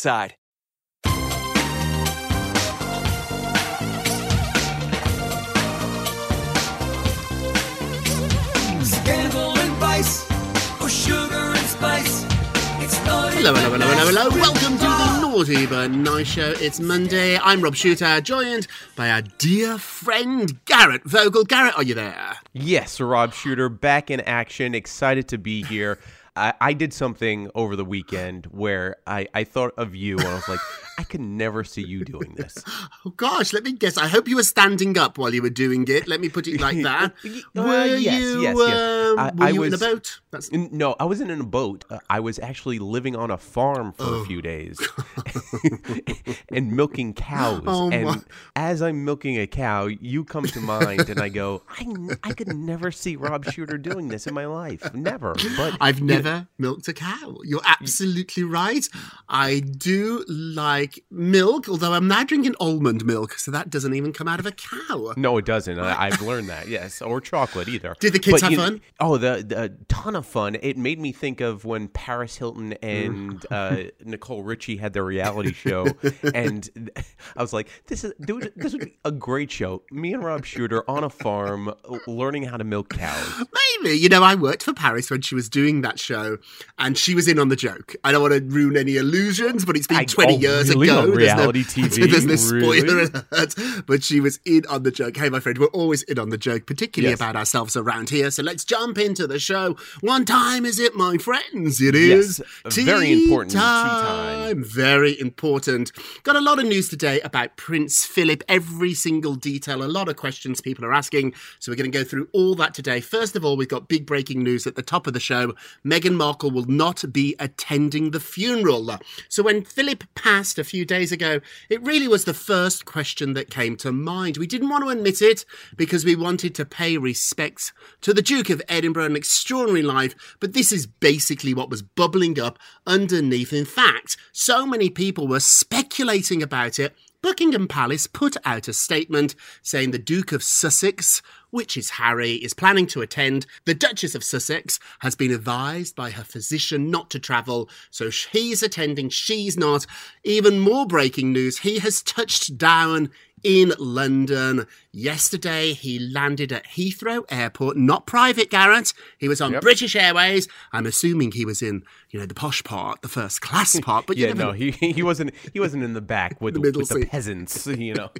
Side. Scandal and vice, or sugar and spice. Hello, hello, hello, hello, hello. Welcome to the Naughty But Nice Show. It's Monday. I'm Rob Shuter, joined by our dear friend Garrett Vogel. Garrett, are you there? Yes, Rob Shuter back in action. Excited to be here. I, I did something over the weekend where I, I thought of you and I was like, I could never see you doing this. Oh gosh, let me guess. I hope you were standing up while you were doing it. Let me put it like that. Uh, were yes, you? yes, yes. um, I- were I you in a boat? That's No, I wasn't in a boat. Uh, I was actually living on a farm for Oh. a few days and milking cows. Oh, and my- as I'm milking a cow, you come to mind, and I go, I could never see Rob Shuter doing this in my life. Never. But I've never milked a cow. You're absolutely right. I do like milk, although I'm now drinking almond milk, so that doesn't even come out of a cow. No, it doesn't. I, I've learned that. Yes, or chocolate either. Did the kids have you- fun? Oh, the, the ton of fun. It made me think of when Paris Hilton and uh, Nicole Richie had their reality show, and I was like, "This is dude, this would be a great show." Me and Rob Shuter on a farm, learning how to milk cows. Maybe. You know, I worked for Paris when she was doing that show, and she was in on the joke. I don't want to ruin any illusions, but it's been I- 20 oh, years really? ago. On There's no- reality TV? There's no spoiler Really? alert, but she was in on the joke. Hey, my friend, we're always in on the joke, particularly Yes. about ourselves around here. So let's jump into the show. One time is it, my friends? It is Yes, a very important tea time. Very important. Got a lot of news today about Prince Philip. Every single detail, a lot of questions people are asking. So we're going to go through all that today. First of all, we've got big breaking news at the top of the show. Meghan Markle will not be attending the funeral. So when Philip passed a few days ago, it really was the first question that came to mind. We didn't want to admit it because we wanted to pay respects to the Duke of Edinburgh, an extraordinary life, but this is basically what was bubbling up underneath. In fact, so many people were speculating about it. Buckingham Palace put out a statement saying the Duke of Sussex, which is Harry, is planning to attend. The Duchess of Sussex has been advised by her physician not to travel, so he's attending, she's not. Even more breaking news he has touched down in London. Yesterday, he landed at Heathrow Airport, not private, Garrett. He was on Yep. British Airways. I'm assuming he was in, you know, the posh part, the first class part. But you yeah, never no, he he wasn't he wasn't in the back with The with the peasants, you know.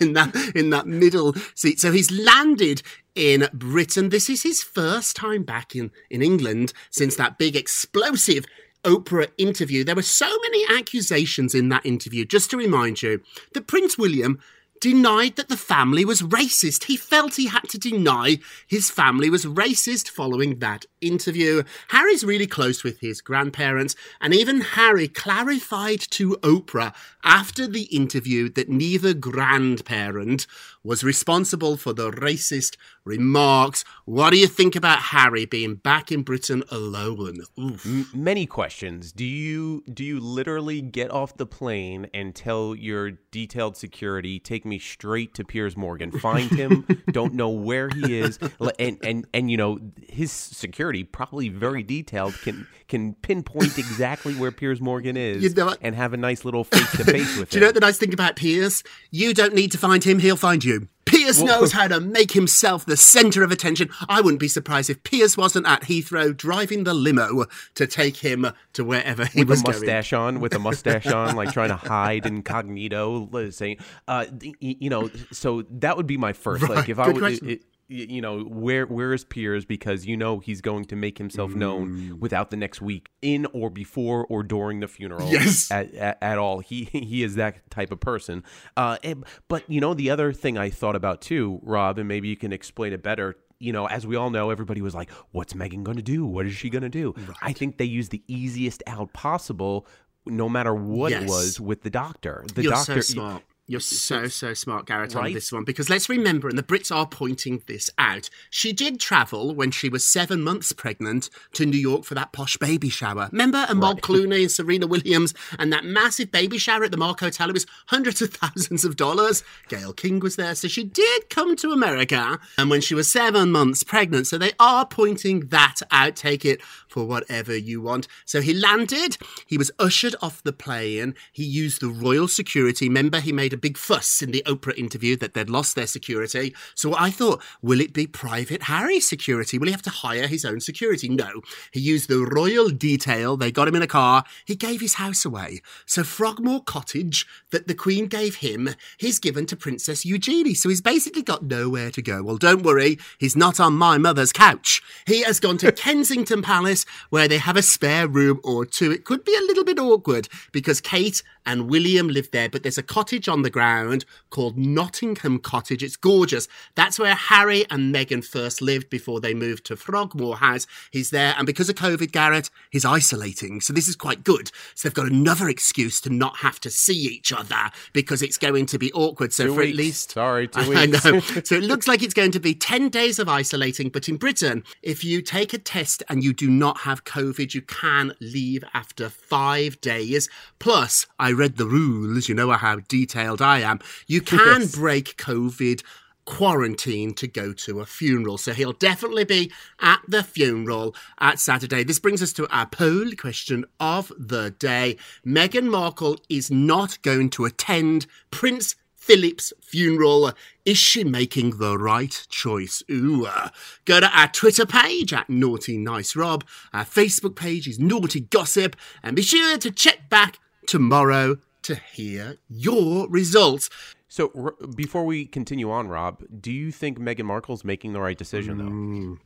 in that in that middle seat. So he's landed in Britain. This is his first time back in in England since that big explosive Oprah interview, there were so many accusations in that interview. Just to remind you that Prince William denied that the family was racist. He felt he had to deny his family was racist following that interview. Harry's really close with his grandparents, and even Harry clarified to Oprah after the interview that neither grandparent was responsible for the racist remarks. What do you think about Harry being back in Britain alone? Oof. Many questions. Do you do you literally get off the plane and tell your detailed security, take me straight to Piers Morgan, find him, don't know where he is, and and and you know his security probably very detailed can can pinpoint exactly where Piers Morgan is You know and have a nice little face to face with Do you know the nice thing about Piers? You don't need to find him, he'll find you. Piers Well- knows how to make himself the centre of attention. I wouldn't be surprised if Piers wasn't at Heathrow driving the limo to take him to wherever he with was a going. mustache on, with a mustache on, like trying to hide incognito, saying, uh, you know. So that would be my first. Right, Like if I good would, it, y- you know, where where is Piers? Because you know he's going to make himself Mm. known without the next week, in or before or during the funeral. Yes. at, at, at all. He he is that type of person. Uh, and- but you know, the other thing I thought about too, Rob, and maybe you can explain it better. You know, as we all know, everybody was like, "What's Meghan going to do? What is she going to do?" I think they used the easiest out possible, no matter what it was, with the doctor. The You're doctor, so. You're so, so smart, Garrett, on this one. Because let's remember, and the Brits are pointing this out, she did travel when she was seven months pregnant to New York for that posh baby shower. Remember? And Mark Clooney and Serena Williams and that massive baby shower at the Mark Hotel. It was hundreds of thousands of dollars. Gayle King was there. So she did come to America and when she was seven months pregnant. So they are pointing that out. Take it for whatever you want. So he landed, he was ushered off the plane, he used the royal security. Remember, he made a big fuss in the Oprah interview that they'd lost their security. So I thought, will it be Private Harry security? Will he have to hire his own security? No. He used the royal detail, they got him in a car, he gave his house away. So Frogmore Cottage that the Queen gave him, he's given to Princess Eugenie. So he's basically got nowhere to go. Well, don't worry, he's not on my mother's couch. He has gone to Kensington Palace where they have a spare room or two. It could be a little bit awkward because Kate and William live there, but there's a cottage on the ground called Nottingham Cottage. It's gorgeous. That's where Harry and Meghan first lived before they moved to Frogmore House. He's there, and because of COVID, Garrett, he's isolating. So this is quite good. So they've got another excuse to not have to see each other because it's going to be awkward. So Two for weeks. at least Sorry, two I weeks. know. so it looks like it's going to be 10 days of isolating, but in Britain, if you take a test and you do not have COVID, you can leave after five days. Plus, I read the rules, you know how detailed I am. You can Yes. break COVID quarantine to go to a funeral. So he'll definitely be at the funeral at Saturday. This brings us to our poll question of the day. Meghan Markle is not going to attend Prince Philip's funeral. Is she making the right choice? Ooh. uh, go to our Twitter page at Naughty Nice Rob. Our Facebook page is Naughty Gossip. And be sure to check back tomorrow to hear your results. So r- before we continue on, Rob, do you think Meghan Markle's making the right decision though? Mm.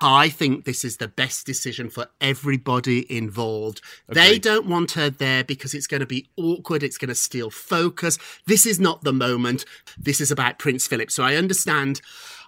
I think this is the best decision for everybody involved. They don't want her there because it's going to be awkward. It's going to steal focus. This is not the moment. This is about Prince Philip. So I understand.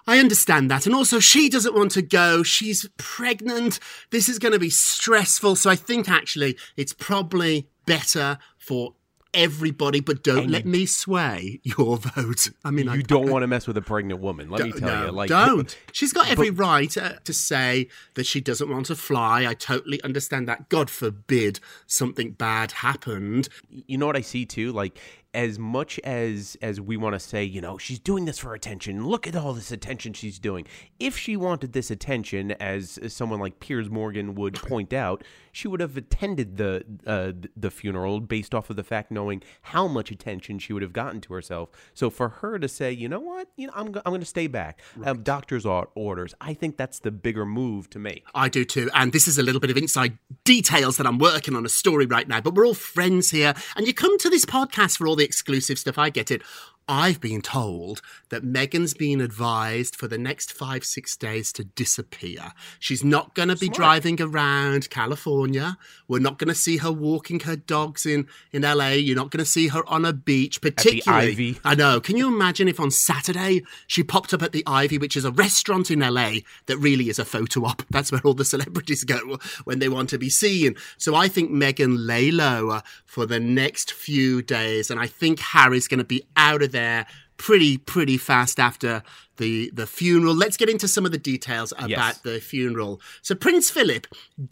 I understand that. And also, she doesn't want to go. She's pregnant. This is going to be stressful. So I think actually it's probably better for everybody, but don't And let you- me sway your vote. I mean, I you don't want to mess with a pregnant woman. Let me tell no, you, like don't. She's got every right uh, to say that she doesn't want to fly. I totally understand that. God forbid something bad happened. you know what I see too? Like as much as as we want to say, you know, she's doing this for attention. Look at all this attention she's doing. If she wanted this attention, as, as someone like Piers Morgan would point out, she would have attended the uh, the funeral based off of the fact knowing how much attention she would have gotten to herself. So for her to say, you know what, you know, I'm go- I'm going to stay back. Um, doctor's or- orders. I think that's the bigger move to make. I do too. And this is a little bit of inside details that I'm working on a story right now, but we're all friends here. And you come to this podcast for all the exclusive stuff. I get it. I've been told that Meghan's been advised for the next five, six days to disappear. She's not going to be driving around California. We're not going to see her walking her dogs in, in LA. You're not going to see her on a beach, particularly. Ivy. I know. Can you imagine if on Saturday she popped up at the Ivy, which is a restaurant in LA that really is a photo op? That's where all the celebrities go when they want to be seen. So I think Meghan lay low for the next few days, and I think Harry's going to be out of there pretty pretty fast after the the funeral let's get into some of the details about Yes. the funeral so prince philip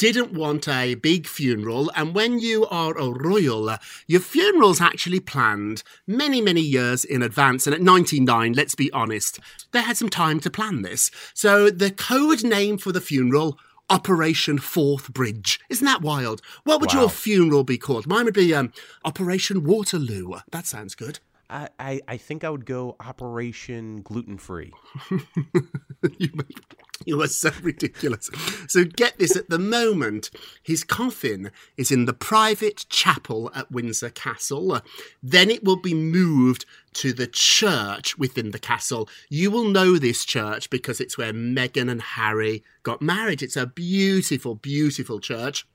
didn't want a big funeral and when you are a royal your funeral's actually planned many many years in advance and at 99 let's be honest they had some time to plan this so the code name for the funeral Operation Forth Bridge. Isn't that wild? What would your funeral be called? Mine would be um, Operation Waterloo. That sounds good. I, I, think I would go Operation Gluten Free. You are so ridiculous. So get this at the moment, his coffin is in the private chapel at Windsor Castle. Then it will be moved to the church within the castle. You will know this church because it's where Meghan and Harry got married. It's a beautiful, beautiful church.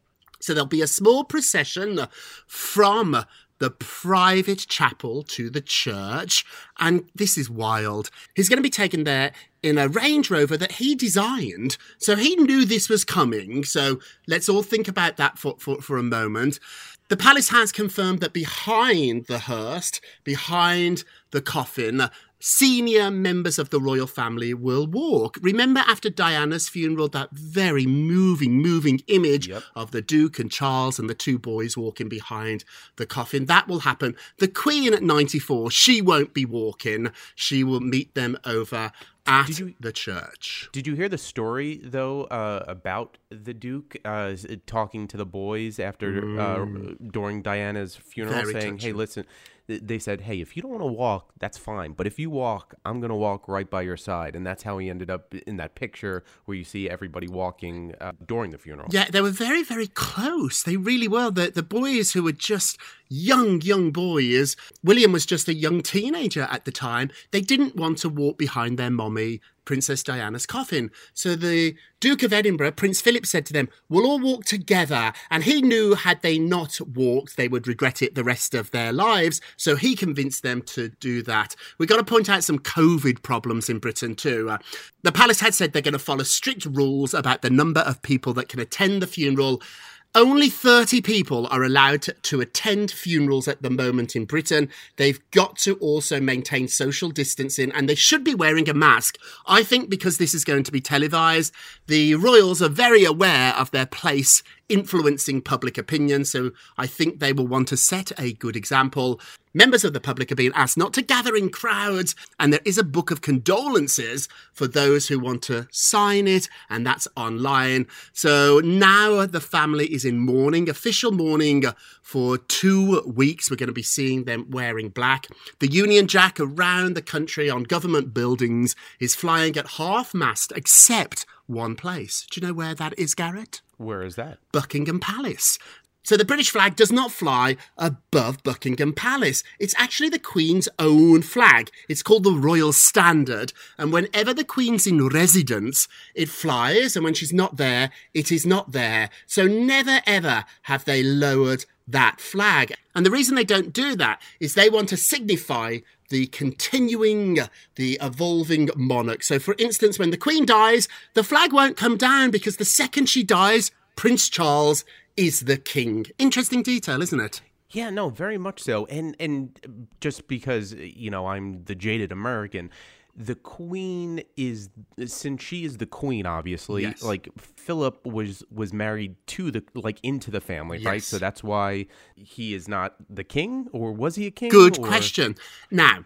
So there'll be a small procession from the private chapel to the church. And this is wild. He's going to be taken there in a Range Rover that he designed. So he knew this was coming. So let's all think about that for, for, for a moment. The palace has confirmed that behind the hearse, behind the coffin, senior members of the royal family will walk. Remember after Diana's funeral, that very moving, moving image of the Duke and Charles and the two boys walking behind the coffin? That will happen. The Queen at 94, she won't be walking. She will meet them over at the church. Did you hear the story though uh, about the Duke uh, talking to the boys after uh, during Diana's funeral, Mm. Very saying, "Hey, listen." Th- They said, "Hey, if you don't want to walk, that's fine. But if you walk, I'm gonna walk right by your side." And that's how he ended up in that picture where you see everybody walking uh, during the funeral. Yeah, they were very, very close. They really were. The the boys who were just young, young boys. William was just a young teenager at the time. They didn't want to walk behind their mommy, Princess Diana's coffin. So the Duke of Edinburgh, Prince Philip, said to them, We'll all walk together. And he knew had they not walked, they would regret it the rest of their lives. So he convinced them to do that. We've got to point out some COVID problems in Britain too. Uh, the palace had said they're going to follow strict rules about the number of people that can attend the funeral. Only 30 people are allowed to, attend funerals at the moment in Britain. They've got to also maintain social distancing and they should be wearing a mask. I think because this is going to be televised, the royals are very aware of their place influencing public opinion, so I think they will want to set a good example. Members of the public are being asked not to gather in crowds, and there is a book of condolences for those who want to sign it, and that's online. So now the family is in mourning, official mourning for two weeks. We're going to be seeing them wearing black. The Union Jack around the country on government buildings is flying at half mast, except one place. Do you know where that is, Garrett? Where is that? Buckingham Palace. So the British flag does not fly above Buckingham Palace. It's actually the Queen's own flag. It's called the Royal Standard. And whenever the Queen's in residence, it flies. And when she's not there, it is not there. So never ever have they lowered that flag. And the reason they don't do that is they want to signify the continuing, the evolving monarch. So, for instance, when the Queen dies, the flag won't come down because the second she dies, Prince Charles is the king. Interesting detail, isn't it? Yeah, no, very much so. And and just because you know I'm the jaded American, the queen is since she is the queen, obviously. Yes. Like Philip was was married to the like into the family, right? So that's why he is not the king, or was he a king? Good or- question. Now,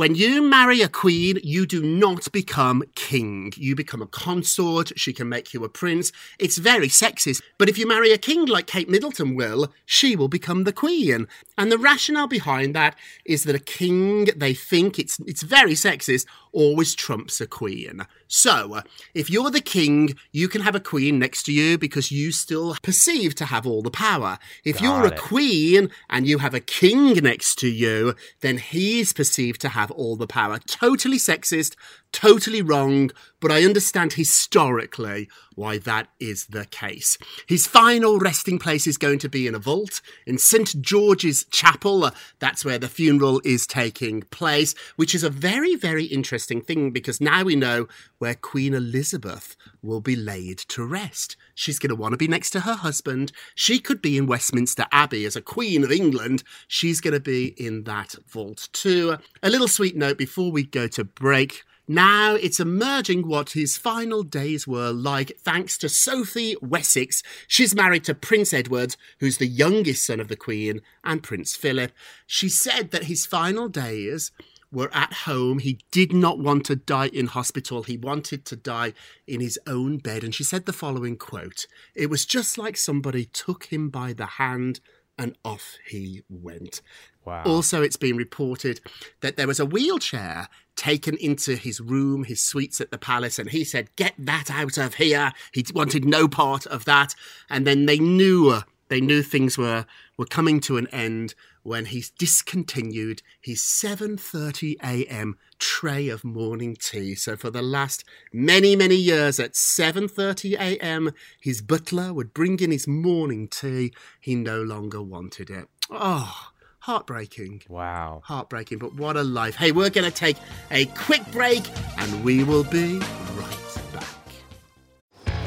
when you marry a queen, you do not become king. You become a consort. She can make you a prince. It's very sexist. But if you marry a king like Kate Middleton will, she will become the queen. And the rationale behind that is that a king, they think it's it's very sexist, always trumps a queen. So, if you're the king, you can have a queen next to you because you still perceive to have all the power. If Got you're a queen and you have a king next to you, then he's perceived to have all the power. Totally sexist, totally wrong, but I understand historically why that is the case. His final resting place is going to be in a vault in St. George's Chapel. Uh, That's where the funeral is taking place, which is a very, very interesting thing because now we know where Queen Elizabeth will be laid to rest. She's going to want to be next to her husband. She could be in Westminster Abbey as a Queen of England. She's going to be in that vault too. A little sweet note before we go to break. Now it's emerging what his final days were like thanks to Sophie Wessex. She's married to Prince Edward, who's the youngest son of the Queen, and Prince Philip. She said that his final days were at home. He did not want to die in hospital. He wanted to die in his own bed. And she said the following quote It was just like somebody took him by the hand and off he went. Wow. Also, it's been reported that there was a wheelchair taken into his room, his suites at the palace, and he said, Get that out of here. He wanted no part of that. And then they knew uh, they knew things were were coming to an end when he discontinued his 7:30 a.m. tray of morning tea. So for the last many many years at 7:30 a.m. his butler would bring in his morning tea. He no longer wanted it. Oh, heartbreaking. Wow. Heartbreaking, but what a life. Hey, we're going to take a quick break and we will be right back.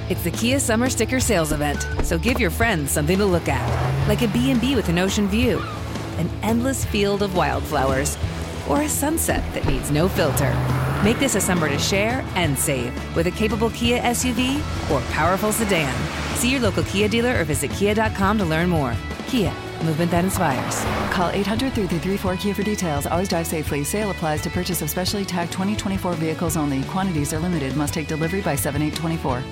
It's the Kia Summer Sticker Sales Event, so give your friends something to look at, like a B&B with an ocean view, an endless field of wildflowers, or a sunset that needs no filter. Make this a summer to share and save with a capable Kia SUV or powerful sedan. See your local Kia dealer or visit kia.com to learn more. Kia, movement that inspires. Call 800 334 Kia for details. Always drive safely. Sale applies to purchase of specially tagged 2024 vehicles only. Quantities are limited. Must take delivery by 7824.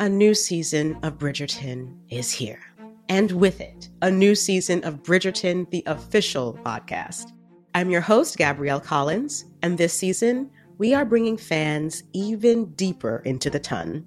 A new season of Bridgerton is here. And with it, a new season of Bridgerton, the official podcast. I'm your host, Gabrielle Collins, and this season, we are bringing fans even deeper into the ton.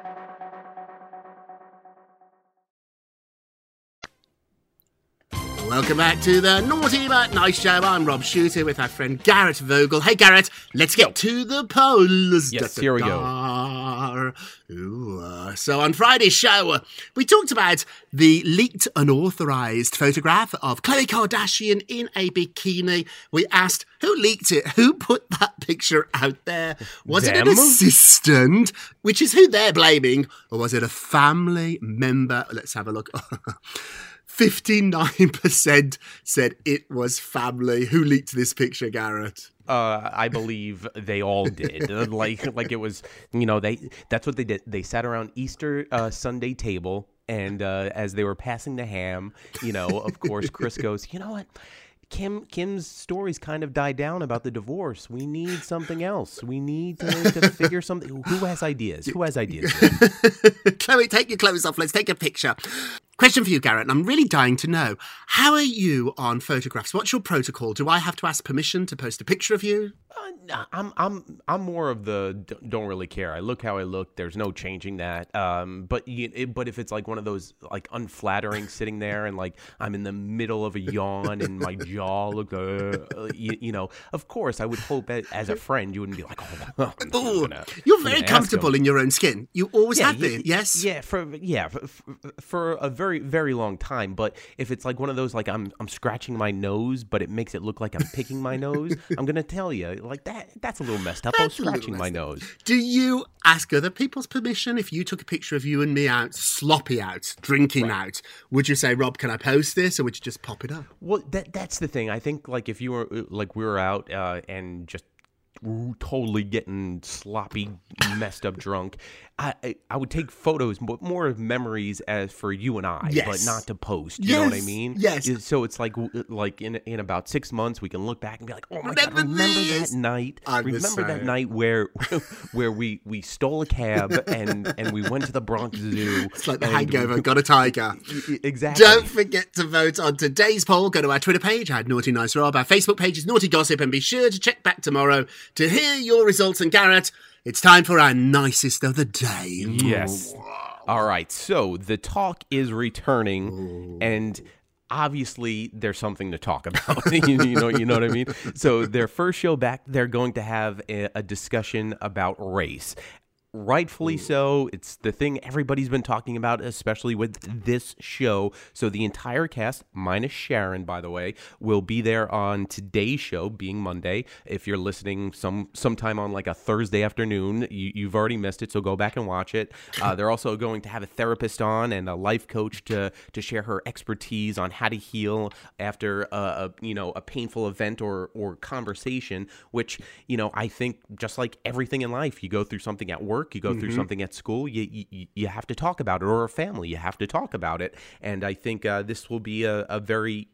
Welcome back to the Naughty But Nice Show. I'm Rob Shuter with our friend Garrett Vogel. Hey, Garrett, let's get to the polls. Yes, here we go. Ooh, uh, so on Friday's show, we talked about the leaked unauthorized photograph of Khloe Kardashian in a bikini. We asked who leaked it, who put that picture out there. Was it an assistant, which is who they're blaming, or was it a family member? Let's have a look. 59% said it was family. Who leaked this picture, Garrett? Uh, I believe they all did. like, like it was, you know, they. That's what they did. They sat around Easter uh, Sunday table, and uh, as they were passing the ham, you know, of course, Kris goes, you know what? Kim Kim's stories kind of died down about the divorce. We need something else. We need to, to figure something. Who has ideas? Who has ideas? Khloe, take your clothes off. Let's take a picture. Question for you, Garrett. and I'm really dying to know how are you on photographs? What's your protocol? Do I have to ask permission to post a picture of you? Nah, I'm I'm I'm more of the don't really care. I look how I look. There's no changing that. Um, but you, it, but if it's like one of those like unflattering sitting there and like I'm in the middle of a yawn and my jaw look, uh, you, you know, of course I would hope as a friend you wouldn't be like, oh, Ooh, gonna- you're very comfortable in your own skin. You always have yeah, been, yes? Yeah, for yeah, for, for- for a very very long time. But if it's like one of those like I'm I'm scratching my nose, but it makes it look like I'm picking my nose, I'm gonna tell you like that that's a little messed up. I was That's little scratching my nose. Do you ask other people's permission if you took a picture of you and me out, sloppy out, drinking out? Would you say, Rob, can I post this? Or would you just pop it up? Well, that that's the thing. I think like if you were like we were out uh, and just totally getting sloppy, messed up drunk, I, I I would take photos, but more of memories as for you and I, but not to post. You know what I mean? yes. So it's like like in in about six months we can look back and be like, oh my god, remember that night? I'm remember that night where where we we stole a cab and and we went to the Bronx Zoo. It's like the hangover, we- got a tiger. Exactly. Don't forget to vote on today's poll. Go to our Twitter page, at Naughty Nice Rob. Our Facebook page is Naughty Gossip, and be sure to check back tomorrow to hear your results. And Garrett, it's time for our nicest of the day. Yes. All right. So the talk is returning, and obviously there's something to talk about. you, you know, you know what I mean. So their first show back, they're going to have a, a discussion about race. Rightfully so. It's the thing everybody's been talking about, especially with this show. So the entire cast, minus Sharon, by the way, will be there on today's show, being Monday. If you're listening some sometime on like a Thursday afternoon, you, you've already missed it, so go back and watch it. Uh, they're also going to have a therapist on and a life coach to to share her expertise on how to heal after a, a you know a painful event or or conversation. Which you know I think just like everything in life, you go through something at work, you go through Mhm. something at school, you, you you have to talk about it, or a family, you have to talk about it. And I think uh, this will be a, a very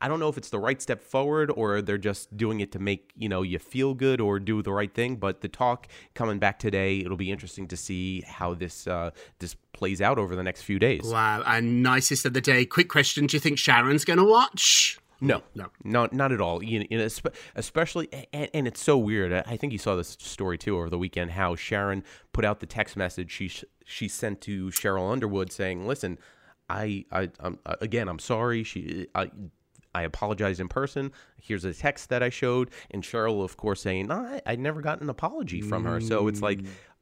I don't know if it's the right step forward or they're just doing it to make you know you feel good or do the right thing. But the talk coming back today, it'll be interesting to see how this uh, this plays out over the next few days. Wow. And nicest of the day. Quick question Do you think Sharon's going to watch? No, no, no, not at all. You, know, especially, and, and it's so weird. I think you saw this story too over the weekend. How Sharon put out the text message she she sent to Sheryl Underwood saying, "Listen, I, I, I'm, uh, again, I'm sorry. She, I." I apologized in person. Here's a text that I showed, and Sheryl, of course, saying, no, I, I never got an apology from her. So it's like,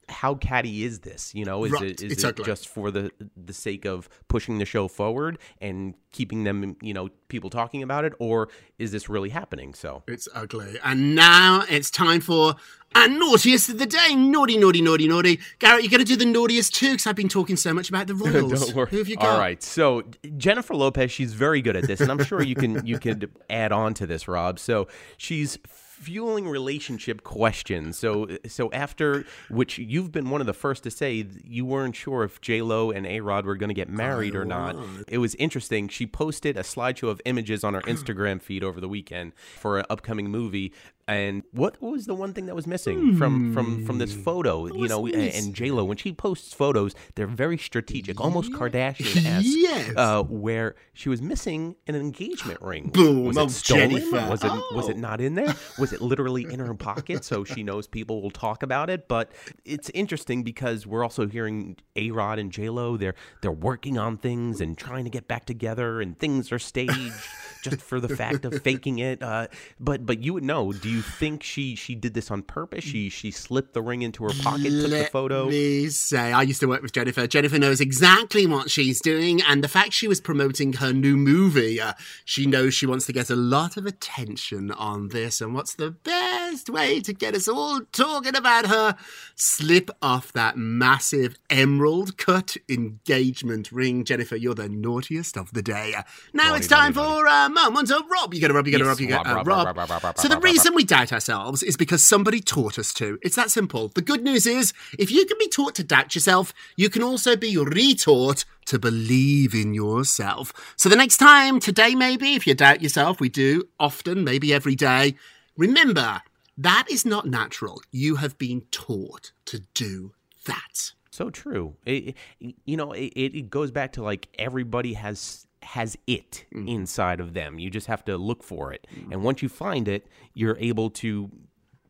how catty is this? You know, is Right, it is it's it just for the the sake of pushing the show forward and keeping them, you know, people talking about it, or is this really happening? So It's ugly. And now it's time for a naughtiest of the day. Naughty, naughty, naughty, naughty. Garrett, you're going to do the naughtiest too because I've been talking so much about the royals. Don't worry. Who have you got? All right. So Jennifer Lopez, she's very good at this, and I'm sure you can you could add on to this, Rob. So she's fueling relationship questions. So so after which you've been one of the first to say you weren't sure if J Lo and A Rod were going to get married or not. It was interesting. She posted a slideshow of images on her Instagram feed over the weekend for an upcoming movie. And what was the one thing that was missing from from from this photo? You know, and, and J Lo when she posts photos, they're very strategic, almost Kardashian esque. Yes. Uh, where she was missing an engagement ring. Boom. Was Oh, it stolen? Jennifer. Was it was Oh. it not in there? Was it literally in her pocket so she knows people will talk about it? But it's interesting because we're also hearing A Rod and J Lo. They're they're working on things and trying to get back together, and things are staged just for the fact of faking it. Uh, but but you would know. Do you think she she did this on purpose? She she slipped the ring into her pocket, took the Let photo. me say, I used to work with Jennifer. Jennifer knows exactly what she's doing, and the fact she was promoting her new movie, uh, she knows she wants to get a lot of attention on this. And what's the best way to get us all talking about her? Slip off that massive emerald cut engagement ring. Jennifer, you're the naughtiest of the day. Uh, Now Naughty, it's time naughty, for a moment of Rob. You get a Rob, you get a Yes, Rob, you Rob, a Rob, Rob. Rob, Rob, So the reason we doubt ourselves is because somebody taught us to. It's that simple. The good news is, if you can be taught to doubt yourself, you can also be retaught to believe in yourself. So the next time, today maybe, if you doubt yourself, we do often, maybe every day, remember, that is not natural. You have been taught to do that. So true. It, you know, it, it goes back to like everybody has has it mm. inside of them. You just have to look for it, mm. and once you find it, you're able to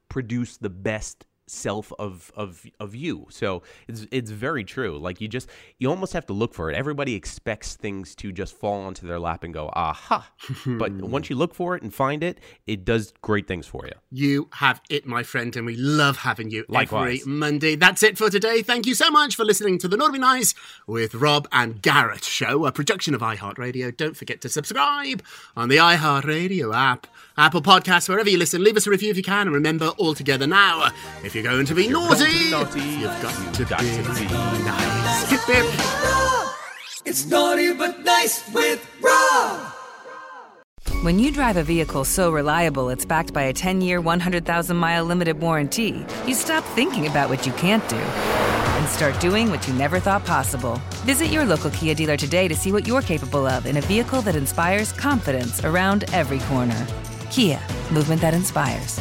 produce the best self of of of you. So it's it's very true. Like you just you almost have to look for it. Everybody expects things to just fall onto their lap and go aha. but once you look for it and find it, it does great things for you. You have it, my friend, and we love having you Likewise. every Monday. That's it for today. Thank you so much for listening to the Naughty Nice with Rob and Garrett show, a production of iHeartRadio. Don't forget to subscribe on the iHeartRadio app, Apple Podcasts, wherever you listen. Leave us a review if you can, and remember, all together now, if you're going to be naughty, naughty you've got to be nice. Hip, hip. It's naughty but nice with Rob. When you drive a vehicle so reliable it's backed by a 10 year, 100,000 mile limited warranty, you stop thinking about what you can't do and start doing what you never thought possible. Visit your local Kia dealer today to see what you're capable of in a vehicle that inspires confidence around every corner. Kia, movement that inspires.